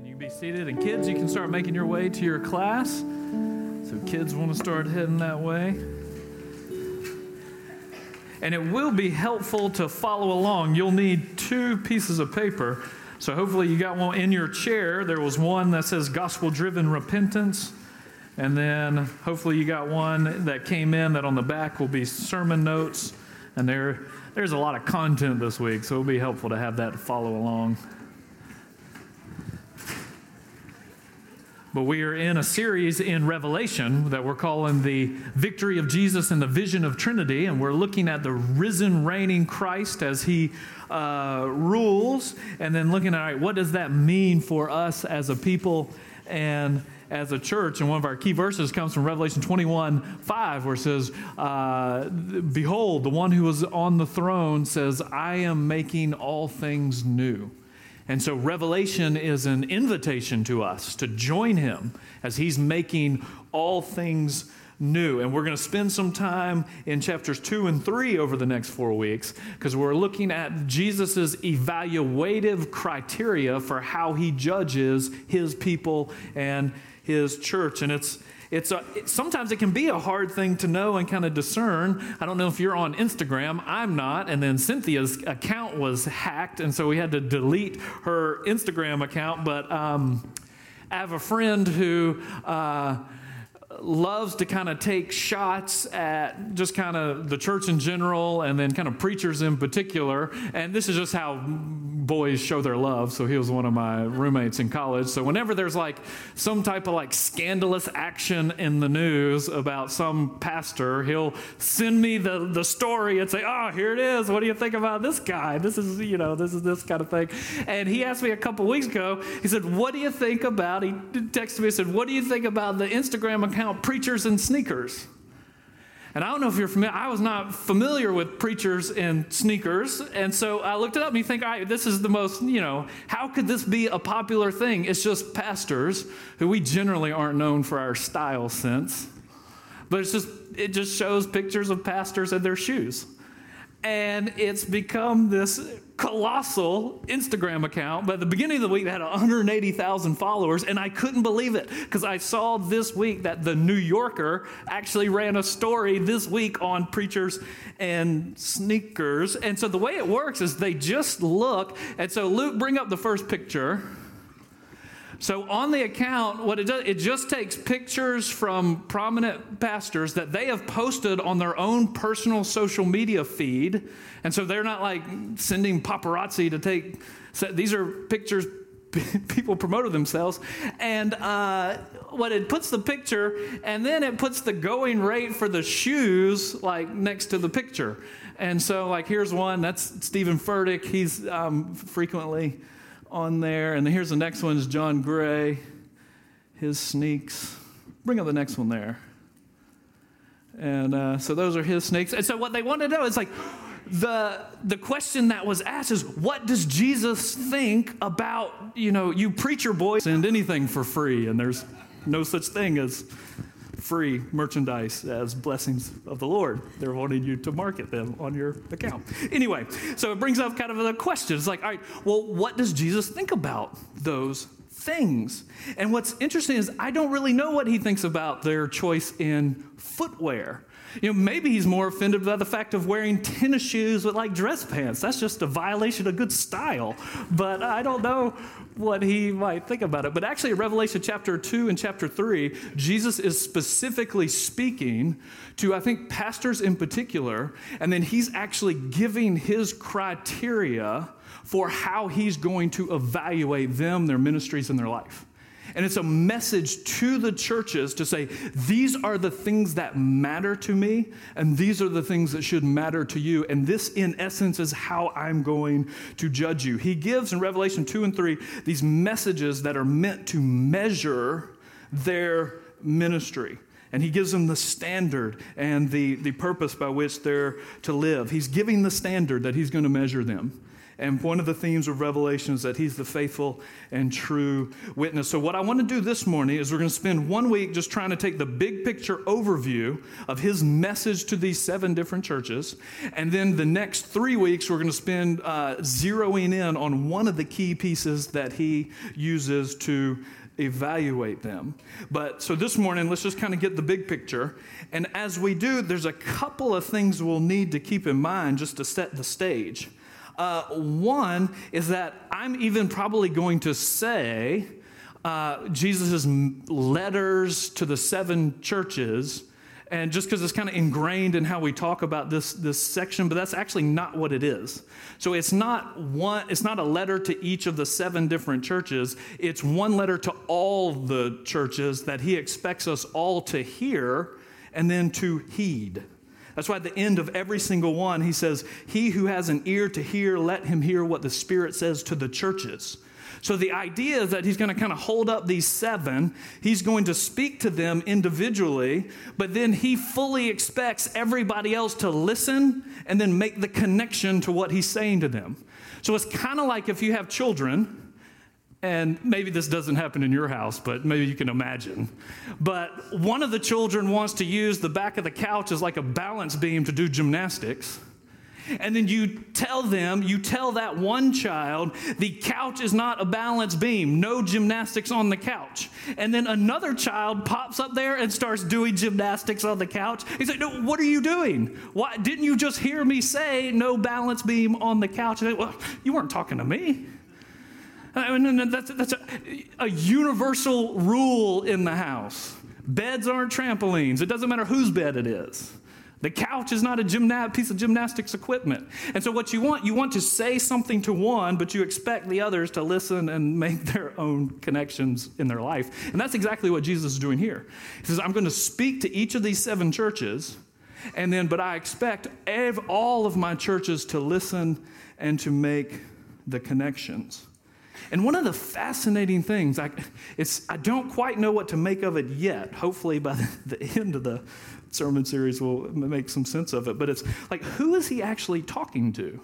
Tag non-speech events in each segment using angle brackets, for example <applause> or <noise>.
And you can be seated. And kids, you can start making your way to your class. So, kids want to start heading that way. And it will be helpful to follow along. You'll need two pieces of paper. So, hopefully, you got one in your chair. There was one that says gospel driven repentance. And then, hopefully, you got one that came in that on the back will be sermon notes. And there, there's a lot of content this week, so it'll be helpful to have that follow along. But we are in a series in Revelation that we're calling the Victory of Jesus and the Vision of Trinity. And we're looking at the risen, reigning Christ as he uh, rules. And then looking at, all right, what does that mean for us as a people and as a church? And one of our key verses comes from Revelation 21 5, where it says, uh, Behold, the one who was on the throne says, I am making all things new. And so, Revelation is an invitation to us to join him as he's making all things new. And we're going to spend some time in chapters two and three over the next four weeks because we're looking at Jesus' evaluative criteria for how he judges his people and his church. And it's it's a, sometimes it can be a hard thing to know and kind of discern. I don't know if you're on Instagram. I'm not. And then Cynthia's account was hacked, and so we had to delete her Instagram account. But um, I have a friend who. Uh, loves to kind of take shots at just kind of the church in general and then kind of preachers in particular. And this is just how boys show their love. So he was one of my roommates in college. So whenever there's like some type of like scandalous action in the news about some pastor, he'll send me the, the story and say, oh, here it is. What do you think about this guy? This is, you know, this is this kind of thing. And he asked me a couple weeks ago, he said, what do you think about, he texted me and said, what do you think about the Instagram account preachers in sneakers. And I don't know if you're familiar, I was not familiar with preachers in sneakers. And so I looked it up and you think, this is the most, you know, how could this be a popular thing? It's just pastors who we generally aren't known for our style sense. But it's just, it just shows pictures of pastors in their shoes. And it's become this colossal Instagram account. But the beginning of the week, they had 180,000 followers, and I couldn't believe it because I saw this week that the New Yorker actually ran a story this week on preachers and sneakers. And so the way it works is they just look. And so, Luke, bring up the first picture. So on the account, what it does, it just takes pictures from prominent pastors that they have posted on their own personal social media feed. And so they're not like sending paparazzi to take, so these are pictures <laughs> people promoted themselves. And uh, what it puts the picture, and then it puts the going rate for the shoes like next to the picture. And so, like, here's one that's Steven Furtick. He's um, frequently on there. And here's the next one is John Gray, his sneaks. Bring up the next one there. And uh, so those are his sneaks. And so what they want to know is like, the, the question that was asked is what does jesus think about you know you preacher boys send anything for free and there's no such thing as free merchandise as blessings of the Lord. They're wanting you to market them on your account. Anyway, so it brings up kind of a question. It's like, all right, well, what does Jesus think about those things? And what's interesting is I don't really know what he thinks about their choice in footwear. You know, maybe he's more offended by the fact of wearing tennis shoes with like dress pants. That's just a violation of good style. But I don't know what he might think about it. But actually, in Revelation chapter 2 and chapter 3, Jesus is specifically speaking to, I think, pastors in particular. And then he's actually giving his criteria for how he's going to evaluate them, their ministries, and their life. And it's a message to the churches to say, these are the things that matter to me, and these are the things that should matter to you. And this, in essence, is how I'm going to judge you. He gives in Revelation 2 and 3 these messages that are meant to measure their ministry. And he gives them the standard and the, the purpose by which they're to live. He's giving the standard that he's going to measure them. And one of the themes of Revelation is that he's the faithful and true witness. So, what I want to do this morning is we're going to spend one week just trying to take the big picture overview of his message to these seven different churches. And then the next three weeks, we're going to spend uh, zeroing in on one of the key pieces that he uses to evaluate them. But so this morning, let's just kind of get the big picture. And as we do, there's a couple of things we'll need to keep in mind just to set the stage. Uh, one is that I'm even probably going to say uh, Jesus' letters to the seven churches and just because it's kind of ingrained in how we talk about this, this section, but that's actually not what it is. So it's not one, it's not a letter to each of the seven different churches. It's one letter to all the churches that he expects us all to hear and then to heed. That's why at the end of every single one, he says, He who has an ear to hear, let him hear what the Spirit says to the churches. So the idea is that he's going to kind of hold up these seven. He's going to speak to them individually, but then he fully expects everybody else to listen and then make the connection to what he's saying to them. So it's kind of like if you have children. And maybe this doesn't happen in your house, but maybe you can imagine. But one of the children wants to use the back of the couch as like a balance beam to do gymnastics. And then you tell them, you tell that one child, the couch is not a balance beam, no gymnastics on the couch. And then another child pops up there and starts doing gymnastics on the couch. He's like, no, what are you doing? Why didn't you just hear me say no balance beam on the couch? And they, well, you weren't talking to me. Uh, I mean, that's, that's a, a universal rule in the house. Beds aren't trampolines. It doesn't matter whose bed it is. The couch is not a gymna- piece of gymnastics equipment. And so, what you want, you want to say something to one, but you expect the others to listen and make their own connections in their life. And that's exactly what Jesus is doing here. He says, I'm going to speak to each of these seven churches, and then, but I expect all of my churches to listen and to make the connections. And one of the fascinating things, I, it's, I don't quite know what to make of it yet. Hopefully, by <laughs> the, the end of the sermon series we'll make some sense of it. But it's like, who is he actually talking to?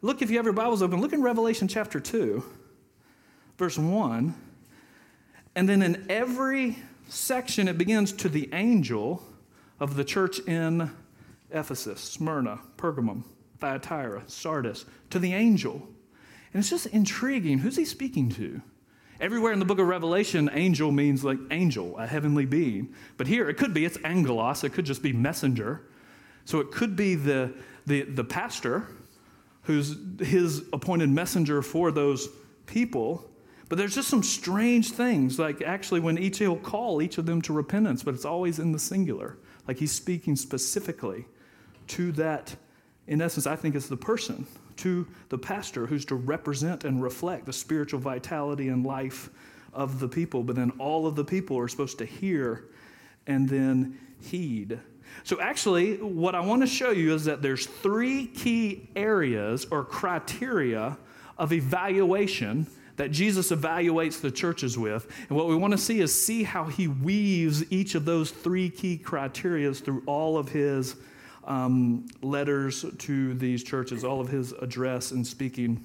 Look, if you have your Bibles open, look in Revelation chapter 2, verse 1. And then in every section, it begins to the angel of the church in Ephesus, Smyrna, Pergamum, Thyatira, Sardis, to the angel. And it's just intriguing. Who's he speaking to? Everywhere in the book of Revelation, angel means like angel, a heavenly being. But here, it could be, it's angelos, it could just be messenger. So it could be the, the, the pastor who's his appointed messenger for those people. But there's just some strange things, like actually when each he'll call each of them to repentance, but it's always in the singular. Like he's speaking specifically to that, in essence, I think it's the person to the pastor who's to represent and reflect the spiritual vitality and life of the people. But then all of the people are supposed to hear and then heed. So, actually, what I want to show you is that there's three key areas or criteria of evaluation that Jesus evaluates the churches with. And what we want to see is see how he weaves each of those three key criteria through all of his um, letters to these churches, all of his address and speaking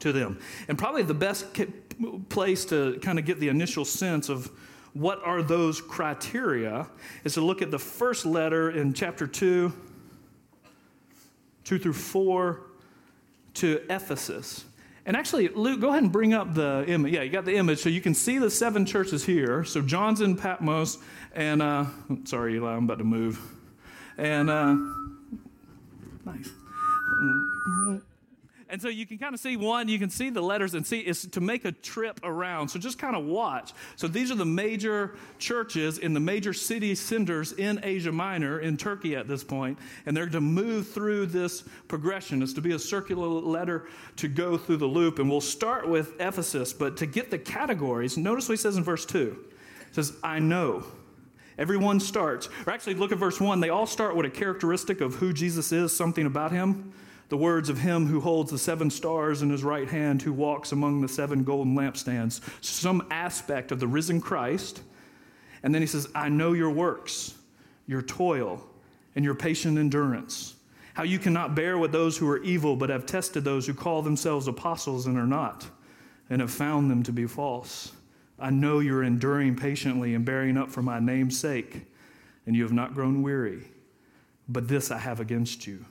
to them. And probably the best place to kind of get the initial sense of what are those criteria is to look at the first letter in chapter 2, 2 through 4 to Ephesus. And actually, Luke, go ahead and bring up the image. Yeah, you got the image. So you can see the seven churches here. So John's in Patmos, and uh, sorry, Eli, I'm about to move. And uh, nice. And so you can kind of see one, you can see the letters and see it's to make a trip around. So just kind of watch. So these are the major churches in the major city centers in Asia Minor, in Turkey at this point, and they're to move through this progression. It's to be a circular letter to go through the loop. And we'll start with Ephesus, but to get the categories, notice what he says in verse 2. It says, I know. Everyone starts, or actually, look at verse 1. They all start with a characteristic of who Jesus is, something about him. The words of him who holds the seven stars in his right hand, who walks among the seven golden lampstands, some aspect of the risen Christ. And then he says, I know your works, your toil, and your patient endurance. how you cannot bear with those who are evil, but have tested those who call themselves apostles and are not, and have found them to be false. I know you're enduring patiently and bearing up for my name's sake, and you have not grown weary. But this I have against you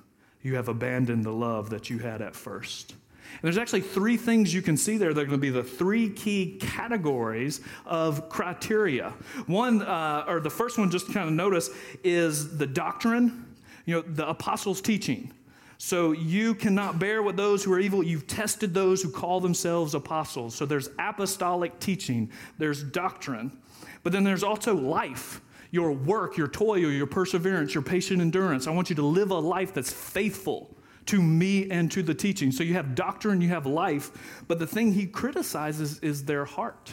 you have abandoned the love that you had at first. And there's actually three things you can see there that are going to be the three key categories of criteria. One, uh, or the first one, just kind of notice, is the doctrine you know, the apostles' teaching. So you cannot bear with those who are evil. You've tested those who call themselves apostles. So there's apostolic teaching, there's doctrine, but then there's also life. Your work, your toil, your perseverance, your patient endurance. I want you to live a life that's faithful to me and to the teaching. So you have doctrine, you have life, but the thing he criticizes is their heart.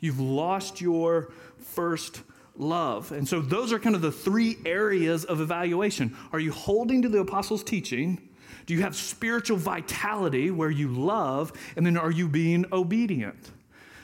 You've lost your first love. And so those are kind of the three areas of evaluation. Are you holding to the apostles' teaching? Do you have spiritual vitality where you love? And then are you being obedient?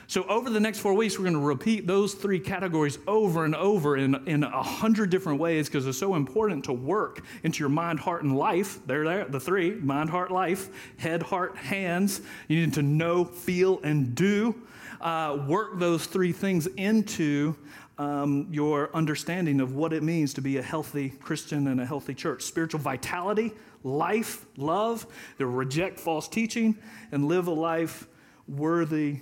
So, over the next four weeks, we're going to repeat those three categories over and over in, a hundred different ways because it's so important to work into your mind, heart, and life. They're there, the three mind, heart, life, head, heart, hands. You need to know, feel, and do. Uh, work those three things into um, your understanding of what it means to be a healthy Christian and a healthy church. Spiritual vitality, life, love, to reject false teaching, and live a life worthy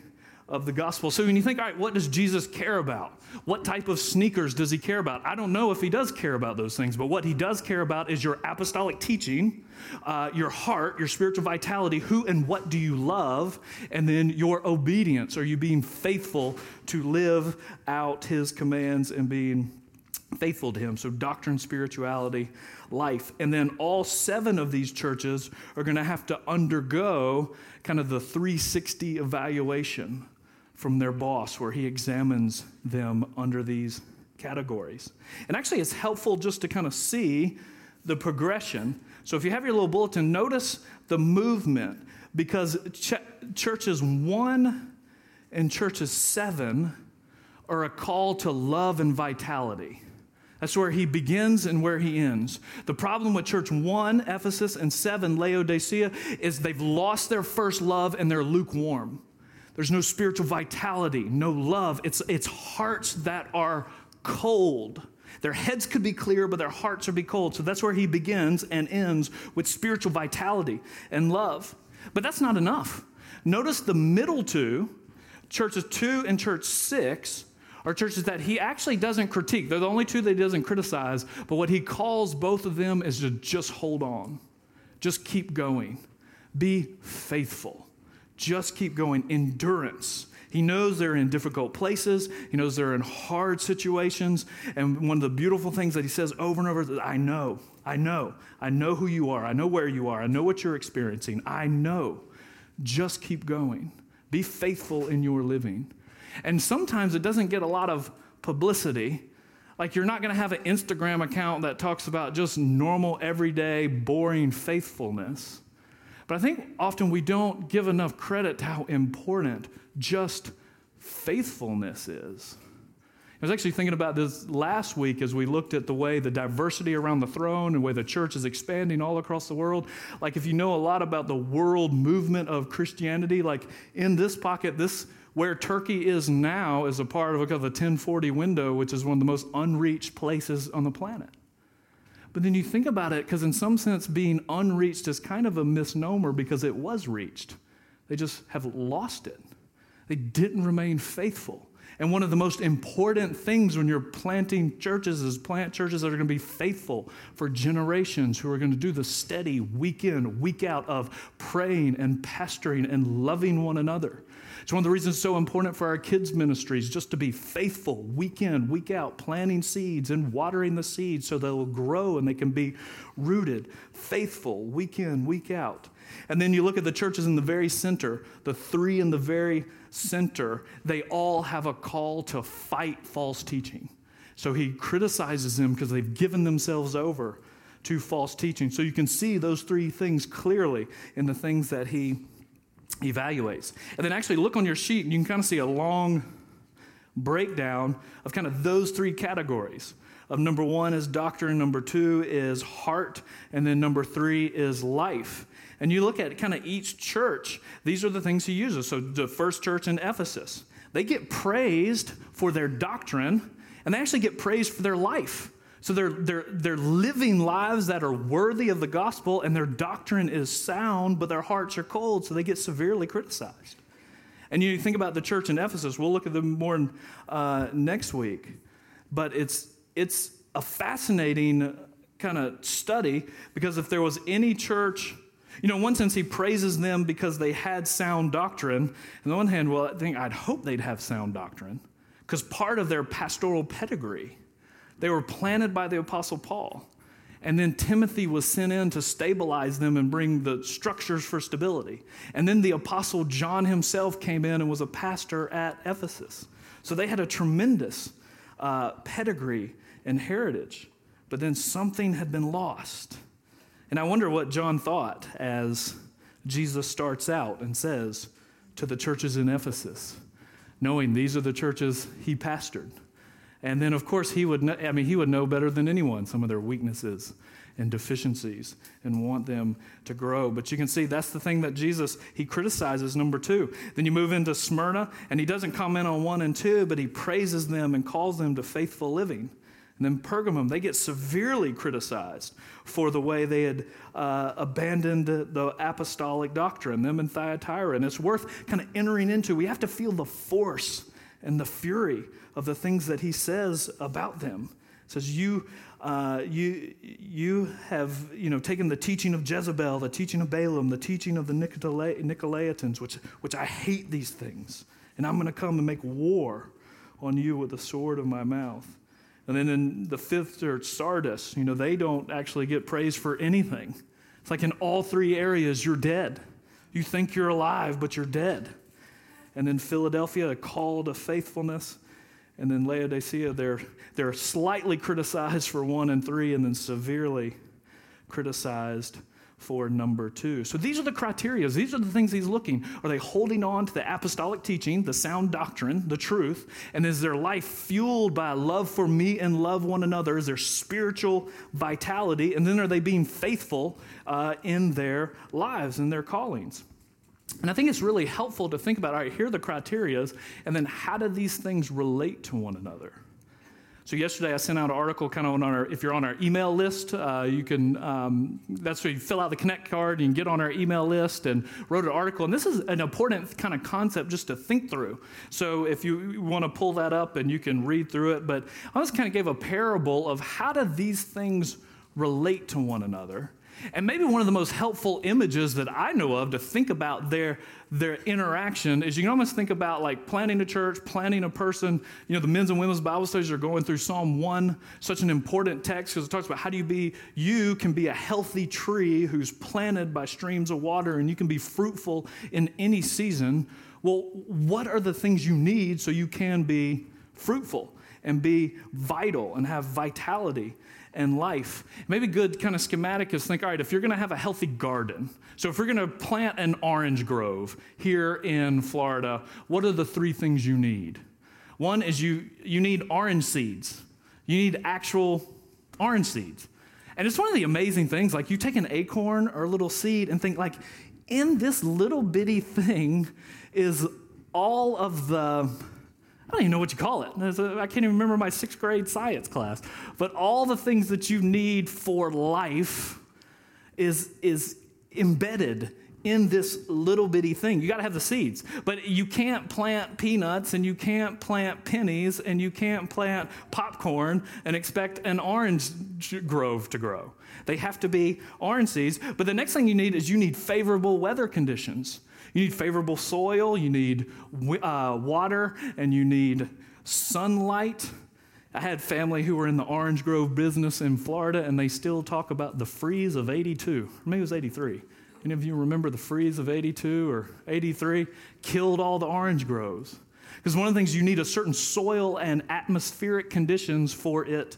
of the gospel. So when you think, all right, what does Jesus care about? What type of sneakers does he care about? I don't know if he does care about those things, but what he does care about is your apostolic teaching, uh, your heart, your spiritual vitality, who and what do you love, and then your obedience. Are you being faithful to live out his commands and being faithful to him? So, doctrine, spirituality, life. And then all seven of these churches are going to have to undergo kind of the 360 evaluation from their boss, where he examines them under these categories. And actually, it's helpful just to kind of see the progression. So, if you have your little bulletin, notice the movement because ch- churches one and churches seven are a call to love and vitality. That's where he begins and where he ends. The problem with church one, Ephesus, and seven, Laodicea, is they've lost their first love and they're lukewarm. There's no spiritual vitality, no love. It's, it's hearts that are cold. Their heads could be clear, but their hearts would be cold. So that's where he begins and ends with spiritual vitality and love. But that's not enough. Notice the middle two, churches two and church six, are churches that he actually doesn't critique. They're the only two that he doesn't criticize, but what he calls both of them is to just hold on, just keep going, be faithful. Just keep going. Endurance. He knows they're in difficult places. He knows they're in hard situations. And one of the beautiful things that he says over and over is, I know, I know, I know who you are. I know where you are. I know what you're experiencing. I know. Just keep going. Be faithful in your living. And sometimes it doesn't get a lot of publicity. Like you're not going to have an Instagram account that talks about just normal, everyday, boring faithfulness. But I think often we don't give enough credit to how important just faithfulness is. I was actually thinking about this last week as we looked at the way the diversity around the throne and the way the church is expanding all across the world. Like, if you know a lot about the world movement of Christianity, like in this pocket, this where Turkey is now is a part of the 1040 window, which is one of the most unreached places on the planet. But then you think about it, because in some sense, being unreached is kind of a misnomer because it was reached. They just have lost it. They didn't remain faithful. And one of the most important things when you're planting churches is plant churches that are going to be faithful for generations, who are going to do the steady week in, week out of praying and pastoring and loving one another. It's one of the reasons so important for our kids' ministries just to be faithful week in, week out, planting seeds and watering the seeds so they'll grow and they can be rooted. Faithful week in, week out. And then you look at the churches in the very center, the three in the very center, they all have a call to fight false teaching. So he criticizes them because they've given themselves over to false teaching. So you can see those three things clearly in the things that he evaluates. And then actually look on your sheet and you can kind of see a long breakdown of kind of those three categories of number one is doctrine, number two is heart, and then number three is life. And you look at kind of each church, these are the things he uses. So the first church in Ephesus, they get praised for their doctrine, and they actually get praised for their life. So they're, they're, they're living lives that are worthy of the gospel, and their doctrine is sound, but their hearts are cold, so they get severely criticized. And you think about the church in Ephesus, we'll look at them more uh, next week. But it's, it's a fascinating kind of study because if there was any church, you know, in one sense, he praises them because they had sound doctrine. On the one hand, well, I think I'd hope they'd have sound doctrine because part of their pastoral pedigree, they were planted by the Apostle Paul. And then Timothy was sent in to stabilize them and bring the structures for stability. And then the apostle John himself came in and was a pastor at Ephesus. So they had a tremendous uh, pedigree and heritage. But then something had been lost. And I wonder what John thought as Jesus starts out and says to the churches in Ephesus, knowing these are the churches he pastored. And then, of course, he would, know, I mean, he would know better than anyone some of their weaknesses and deficiencies and want them to grow. But you can see that's the thing that Jesus, he criticizes, number two. Then you move into Smyrna, and he doesn't comment on one and two, but he praises them and calls them to faithful living. And then Pergamum, they get severely criticized for the way they had uh, abandoned the apostolic doctrine, them and Thyatira. And it's worth kind of entering into. We have to feel the force and the fury of the things that he says about them. It says, You, uh, you, you have you know, taken the teaching of Jezebel, the teaching of Balaam, the teaching of the Nicolaitans, which, which I hate these things. And I'm going to come and make war on you with the sword of my mouth. And then in the fifth church, Sardis, you know, they don't actually get praise for anything. It's like in all three areas, you're dead. You think you're alive, but you're dead. And then Philadelphia, a call to faithfulness. And then Laodicea, they're, they're slightly criticized for one and three, and then severely criticized for number two. So these are the criteria. These are the things he's looking. Are they holding on to the apostolic teaching, the sound doctrine, the truth? And is their life fueled by love for me and love one another? Is there spiritual vitality? And then are they being faithful uh, in their lives and their callings? And I think it's really helpful to think about all right, here are the criterias, and then how do these things relate to one another? So yesterday I sent out an article kind of on our, if you're on our email list, uh, you can, um, that's where you fill out the Connect card and you get on our email list and wrote an article. And this is an important kind of concept just to think through. So if you want to pull that up and you can read through it, but I just kind of gave a parable of how do these things relate to one another and maybe one of the most helpful images that I know of to think about their, their interaction is you can almost think about like planting a church, planting a person. You know, the men's and women's Bible studies are going through Psalm 1, such an important text because it talks about how do you be, you can be a healthy tree who's planted by streams of water and you can be fruitful in any season. Well, what are the things you need so you can be fruitful and be vital and have vitality? And life. Maybe good kind of schematic is think, all right, if you're going to have a healthy garden, so if we're going to plant an orange grove here in Florida, what are the three things you need? One is you, you need orange seeds. You need actual orange seeds. And it's one of the amazing things, like you take an acorn or a little seed and think, like, in this little bitty thing is all of the I don't even know what you call it. I can't even remember my sixth grade science class. But all the things that you need for life is, is embedded in this little bitty thing. You got to have the seeds. But you can't plant peanuts and you can't plant pennies and you can't plant popcorn and expect an orange grove to grow. They have to be orange seeds. But the next thing you need is you need favorable weather conditions. You need favorable soil, you need uh, water, and you need sunlight. I had family who were in the orange grove business in Florida, and they still talk about the freeze of 82. Maybe it was 83. Any of you remember the freeze of 82 or 83? Killed all the orange groves. Because one of the things you need a certain soil and atmospheric conditions for it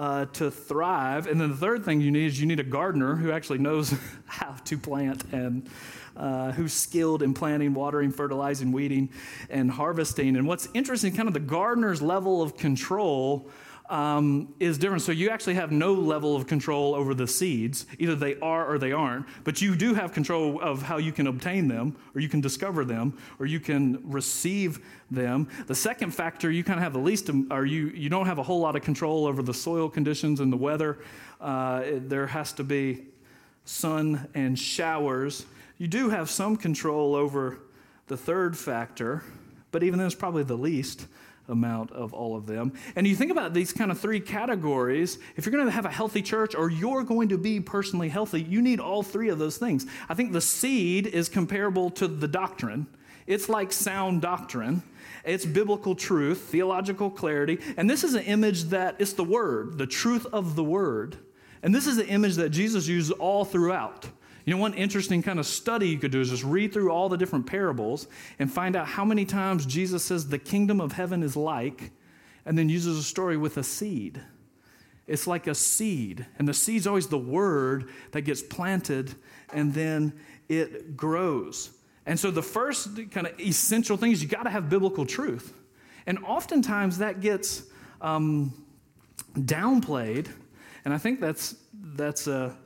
uh, to thrive. And then the third thing you need is you need a gardener who actually knows <laughs> how to plant and uh, who's skilled in planting, watering, fertilizing, weeding, and harvesting. And what's interesting, kind of the gardener's level of control um, is different. So you actually have no level of control over the seeds. Either they are or they aren't. But you do have control of how you can obtain them, or you can discover them, or you can receive them. The second factor, you kind of have the least, or you, you don't have a whole lot of control over the soil conditions and the weather. Uh, there has to be sun and showers. You do have some control over the third factor, but even then, it's probably the least amount of all of them. And you think about these kind of three categories, if you're going to have a healthy church or you're going to be personally healthy, you need all three of those things. I think the seed is comparable to the doctrine. It's like sound doctrine. It's biblical truth, theological clarity. And this is an image that it's the word, the truth of the word. And this is an image that Jesus used all throughout. You know, one interesting kind of study you could do is just read through all the different parables and find out how many times Jesus says the kingdom of heaven is like, and then uses a story with a seed. It's like a seed, and the seed's always the word that gets planted and then it grows. And so the first kind of essential thing is you got to have biblical truth. And oftentimes that gets um, downplayed, and I think that's, that's a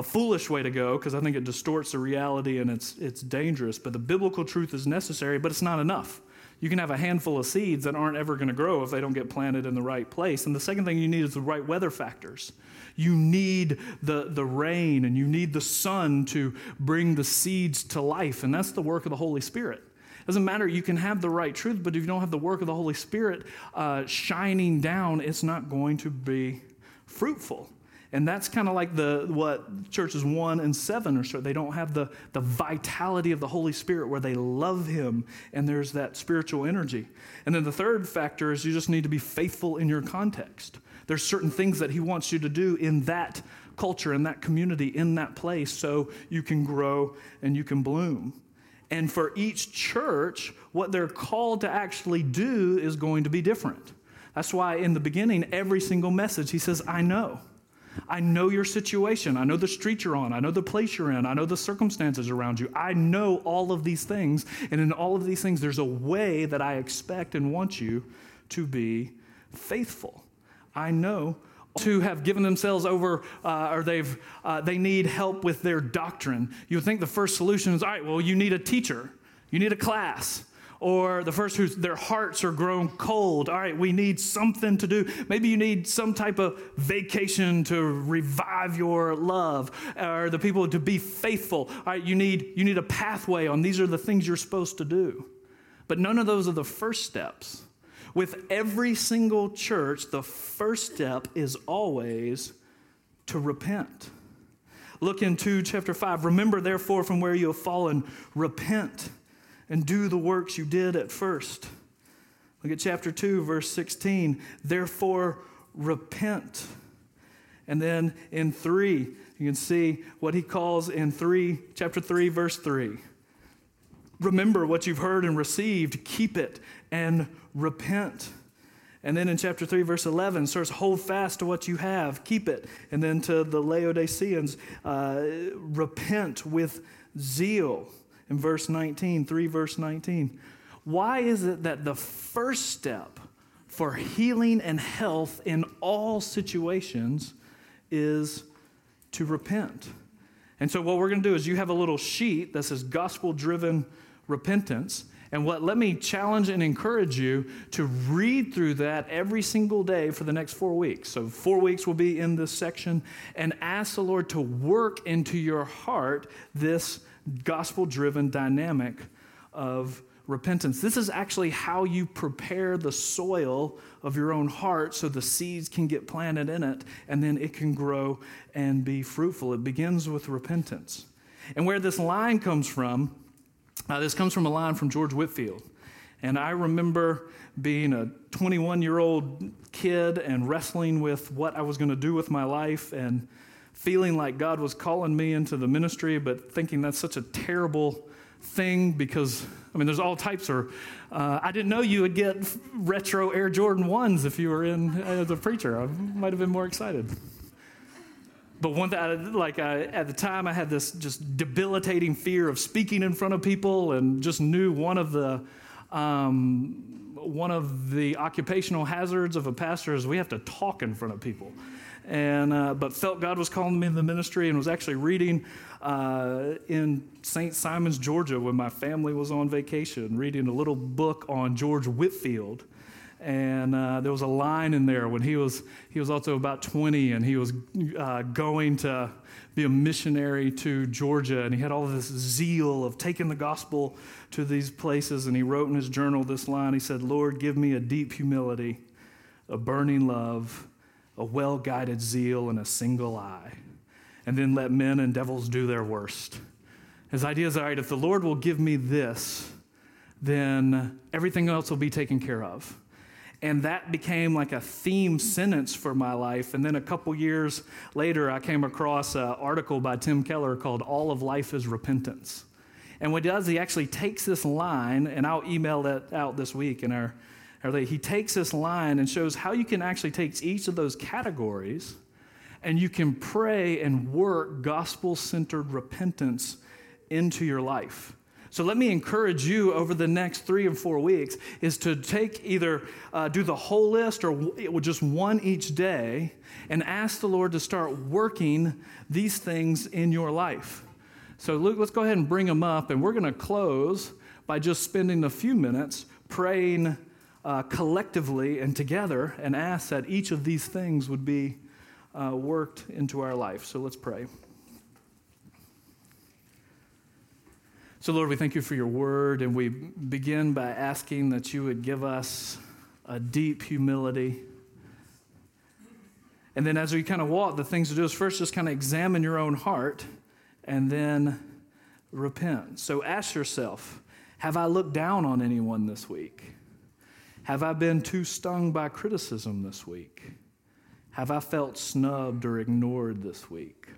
a foolish way to go because I think it distorts the reality and it's, it's dangerous. But the biblical truth is necessary, but it's not enough. You can have a handful of seeds that aren't ever going to grow if they don't get planted in the right place. And the second thing you need is the right weather factors. You need the, the rain and you need the sun to bring the seeds to life. And that's the work of the Holy Spirit. It doesn't matter, you can have the right truth, but if you don't have the work of the Holy Spirit uh, shining down, it's not going to be fruitful. And that's kind of like the what churches one and seven are. So they don't have the, the vitality of the Holy Spirit where they love Him and there's that spiritual energy. And then the third factor is you just need to be faithful in your context. There's certain things that He wants you to do in that culture, in that community, in that place, so you can grow and you can bloom. And for each church, what they're called to actually do is going to be different. That's why in the beginning, every single message, he says, I know. I know your situation. I know the street you're on. I know the place you're in. I know the circumstances around you. I know all of these things. And in all of these things, there's a way that I expect and want you to be faithful. I know to have given themselves over uh, or they've uh, they need help with their doctrine you would think the first solution is all right well you need a teacher you need a class or the first whose their hearts are grown cold. All right, we need something to do. Maybe you need some type of vacation to revive your love, or the people to be faithful. All right, you need you need a pathway on these are the things you're supposed to do. But none of those are the first steps. With every single church, the first step is always to repent. Look into chapter 5. Remember, therefore, from where you have fallen, repent and do the works you did at first. Look at chapter 2, verse 16. Therefore, repent. And then in 3, you can see what he calls in 3, chapter 3, verse 3. Remember what you've heard and received, keep it and repent. And then in chapter 3, verse 11, starts hold fast to what you have, keep it. And then to the Laodiceans, uh, repent with zeal in verse 19, 3 verse 19. Why is it that the first step for healing and health in all situations is to repent? And so, what we're going to do is you have a little sheet that says gospel driven repentance. And what let me challenge and encourage you to read through that every single day for the next four weeks. So, four weeks will be in this section, and ask the Lord to work into your heart this gospel driven dynamic of repentance. This is actually how you prepare the soil of your own heart so the seeds can get planted in it and then it can grow and be fruitful. It begins with repentance. And where this line comes from, uh, this comes from a line from George Whitefield. And I remember being a 21 year old kid and wrestling with what I was going to do with my life and feeling like God was calling me into the ministry, but thinking that's such a terrible thing because, I mean, there's all types of. Uh, I didn't know you would get retro Air Jordan 1s if you were in as a preacher. I might have been more excited. But one thing, like I, at the time, I had this just debilitating fear of speaking in front of people, and just knew one of the Um, one of the occupational hazards of a pastor is we have to talk in front of people. And, uh, but felt God was calling me in the ministry and was actually reading uh, in St. Simons, Georgia, when my family was on vacation, reading a little book on George Whitefield. And uh, there was a line in there when he was, he was also about 20 and he was uh, going to be a missionary to Georgia. And he had all this zeal of taking the gospel to these places. And he wrote in his journal this line He said, Lord, give me a deep humility, a burning love, a well guided zeal, and a single eye. And then let men and devils do their worst. His idea is all right, if the Lord will give me this, then everything else will be taken care of. And that became like a theme sentence for my life. And then a couple years later, I came across an article by Tim Keller called All of Life is Repentance. And what he does, he actually takes this line, and I'll email that out this week in our, our he takes this line and shows how you can actually take each of those categories and you can pray and work gospel centered repentance into your life. So let me encourage you over the next three and four weeks is to take either uh, do the whole list or w- just one each day and ask the Lord to start working these things in your life. So Luke, let's go ahead and bring them up, and we're going to close by just spending a few minutes praying uh, collectively and together and ask that each of these things would be uh, worked into our life. So let's pray. So, Lord, we thank you for your word, and we begin by asking that you would give us a deep humility. And then, as we kind of walk, the things to do is first just kind of examine your own heart and then repent. So, ask yourself Have I looked down on anyone this week? Have I been too stung by criticism this week? Have I felt snubbed or ignored this week?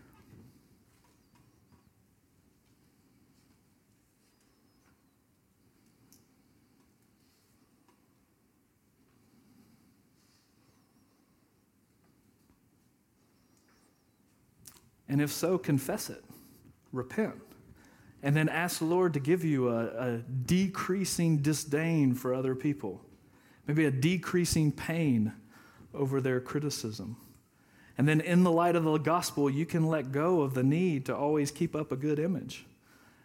And if so, confess it, repent, and then ask the Lord to give you a, a decreasing disdain for other people, maybe a decreasing pain over their criticism. And then, in the light of the gospel, you can let go of the need to always keep up a good image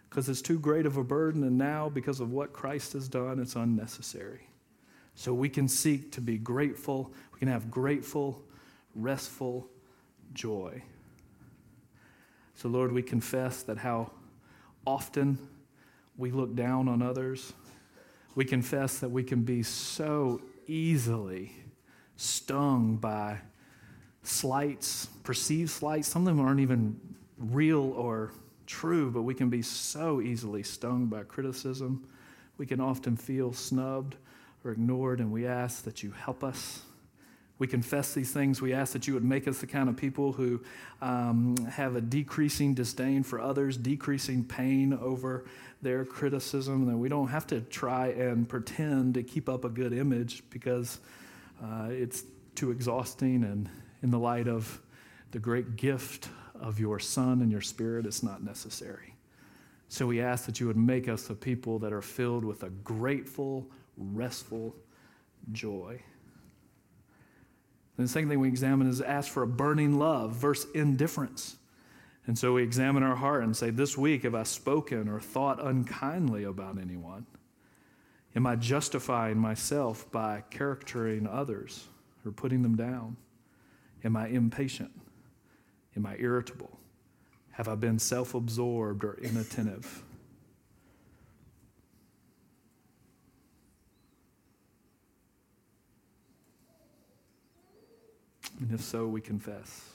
because it's too great of a burden, and now, because of what Christ has done, it's unnecessary. So we can seek to be grateful, we can have grateful, restful joy. So, Lord, we confess that how often we look down on others. We confess that we can be so easily stung by slights, perceived slights. Some of them aren't even real or true, but we can be so easily stung by criticism. We can often feel snubbed or ignored, and we ask that you help us we confess these things. We ask that you would make us the kind of people who um, have a decreasing disdain for others, decreasing pain over their criticism, that we don't have to try and pretend to keep up a good image because uh, it's too exhausting. And in the light of the great gift of your Son and your Spirit, it's not necessary. So we ask that you would make us the people that are filled with a grateful, restful joy. The second thing we examine is ask for a burning love versus indifference. And so we examine our heart and say, This week, have I spoken or thought unkindly about anyone? Am I justifying myself by caricaturing others or putting them down? Am I impatient? Am I irritable? Have I been self absorbed or inattentive? And if so, we confess.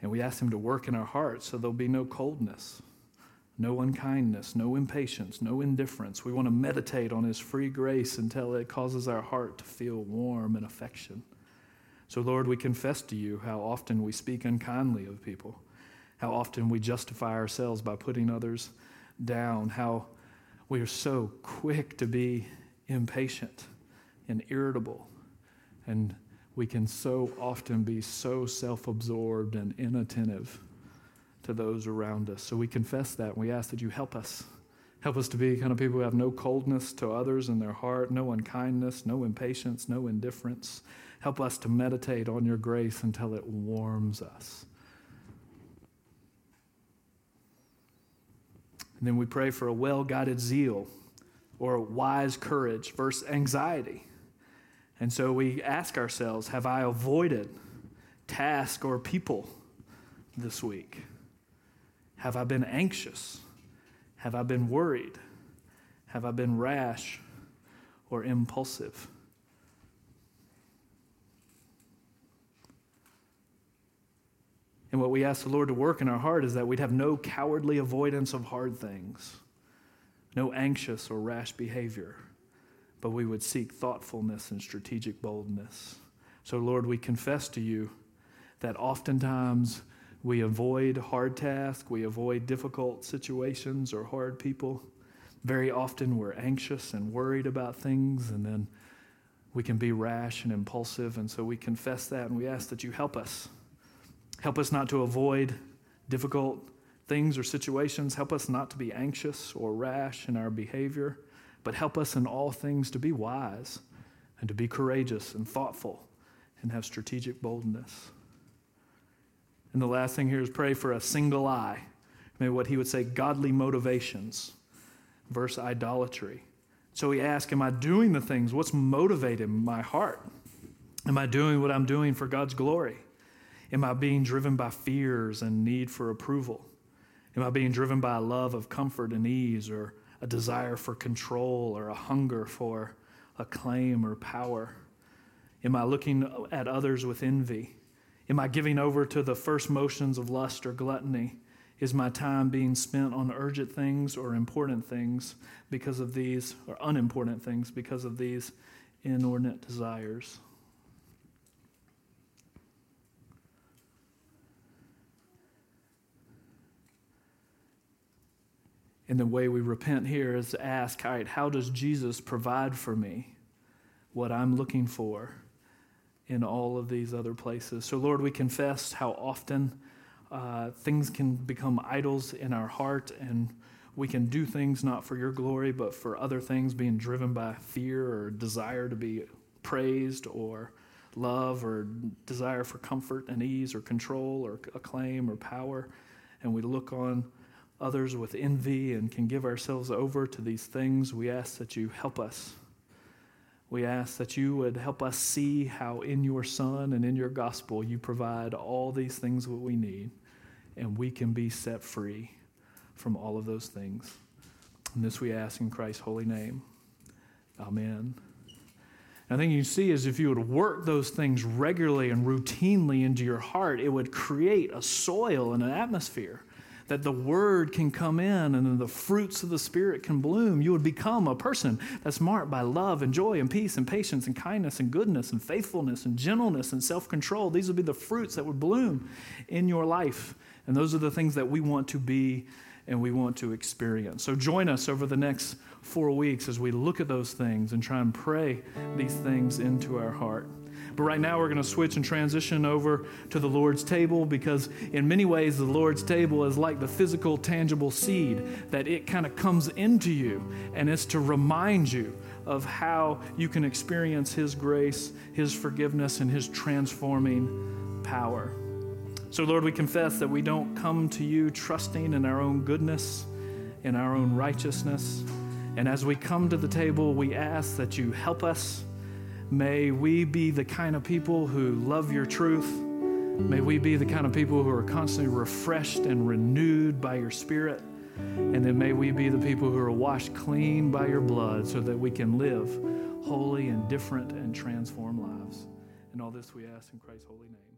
And we ask Him to work in our hearts so there'll be no coldness, no unkindness, no impatience, no indifference. We want to meditate on His free grace until it causes our heart to feel warm and affection. So, Lord, we confess to you how often we speak unkindly of people, how often we justify ourselves by putting others down, how we are so quick to be impatient and irritable. And we can so often be so self absorbed and inattentive to those around us. So we confess that and we ask that you help us. Help us to be kind of people who have no coldness to others in their heart, no unkindness, no impatience, no indifference. Help us to meditate on your grace until it warms us. And then we pray for a well guided zeal or wise courage versus anxiety. And so we ask ourselves Have I avoided task or people this week? Have I been anxious? Have I been worried? Have I been rash or impulsive? And what we ask the Lord to work in our heart is that we'd have no cowardly avoidance of hard things, no anxious or rash behavior, but we would seek thoughtfulness and strategic boldness. So, Lord, we confess to you that oftentimes we avoid hard tasks, we avoid difficult situations or hard people. Very often we're anxious and worried about things, and then we can be rash and impulsive. And so we confess that and we ask that you help us. Help us not to avoid difficult things or situations. Help us not to be anxious or rash in our behavior, but help us in all things to be wise and to be courageous and thoughtful and have strategic boldness. And the last thing here is pray for a single eye. Maybe what he would say godly motivations versus idolatry. So we ask, Am I doing the things? What's motivating my heart? Am I doing what I'm doing for God's glory? Am I being driven by fears and need for approval? Am I being driven by a love of comfort and ease or a desire for control or a hunger for acclaim or power? Am I looking at others with envy? Am I giving over to the first motions of lust or gluttony? Is my time being spent on urgent things or important things because of these, or unimportant things because of these inordinate desires? And the way we repent here is to ask, all right, how does Jesus provide for me what I'm looking for? in all of these other places. So, Lord, we confess how often uh, things can become idols in our heart, and we can do things not for your glory, but for other things, being driven by fear or desire to be praised or love or desire for comfort and ease or control or acclaim or power. And we look on others with envy and can give ourselves over to these things. We ask that you help us we ask that you would help us see how in your Son and in your gospel you provide all these things that we need, and we can be set free from all of those things. And this we ask in Christ's holy name. Amen. I think you see is if you would work those things regularly and routinely into your heart, it would create a soil and an atmosphere that the word can come in and the fruits of the Spirit can bloom, you would become a person that's marked by love and joy and peace and patience and kindness and goodness and faithfulness and gentleness and self control. These would be the fruits that would bloom in your life. And those are the things that we want to be and we want to experience. So join us over the next four weeks as we look at those things and try and pray these things into our heart. But right now, we're going to switch and transition over to the Lord's table because, in many ways, the Lord's table is like the physical, tangible seed that it kind of comes into you and it's to remind you of how you can experience His grace, His forgiveness, and His transforming power. So, Lord, we confess that we don't come to you trusting in our own goodness, in our own righteousness. And as we come to the table, we ask that you help us May we be the kind of people who love your truth. May we be the kind of people who are constantly refreshed and renewed by your spirit. And then may we be the people who are washed clean by your blood so that we can live holy and different and transform lives. And all this we ask in Christ's holy name.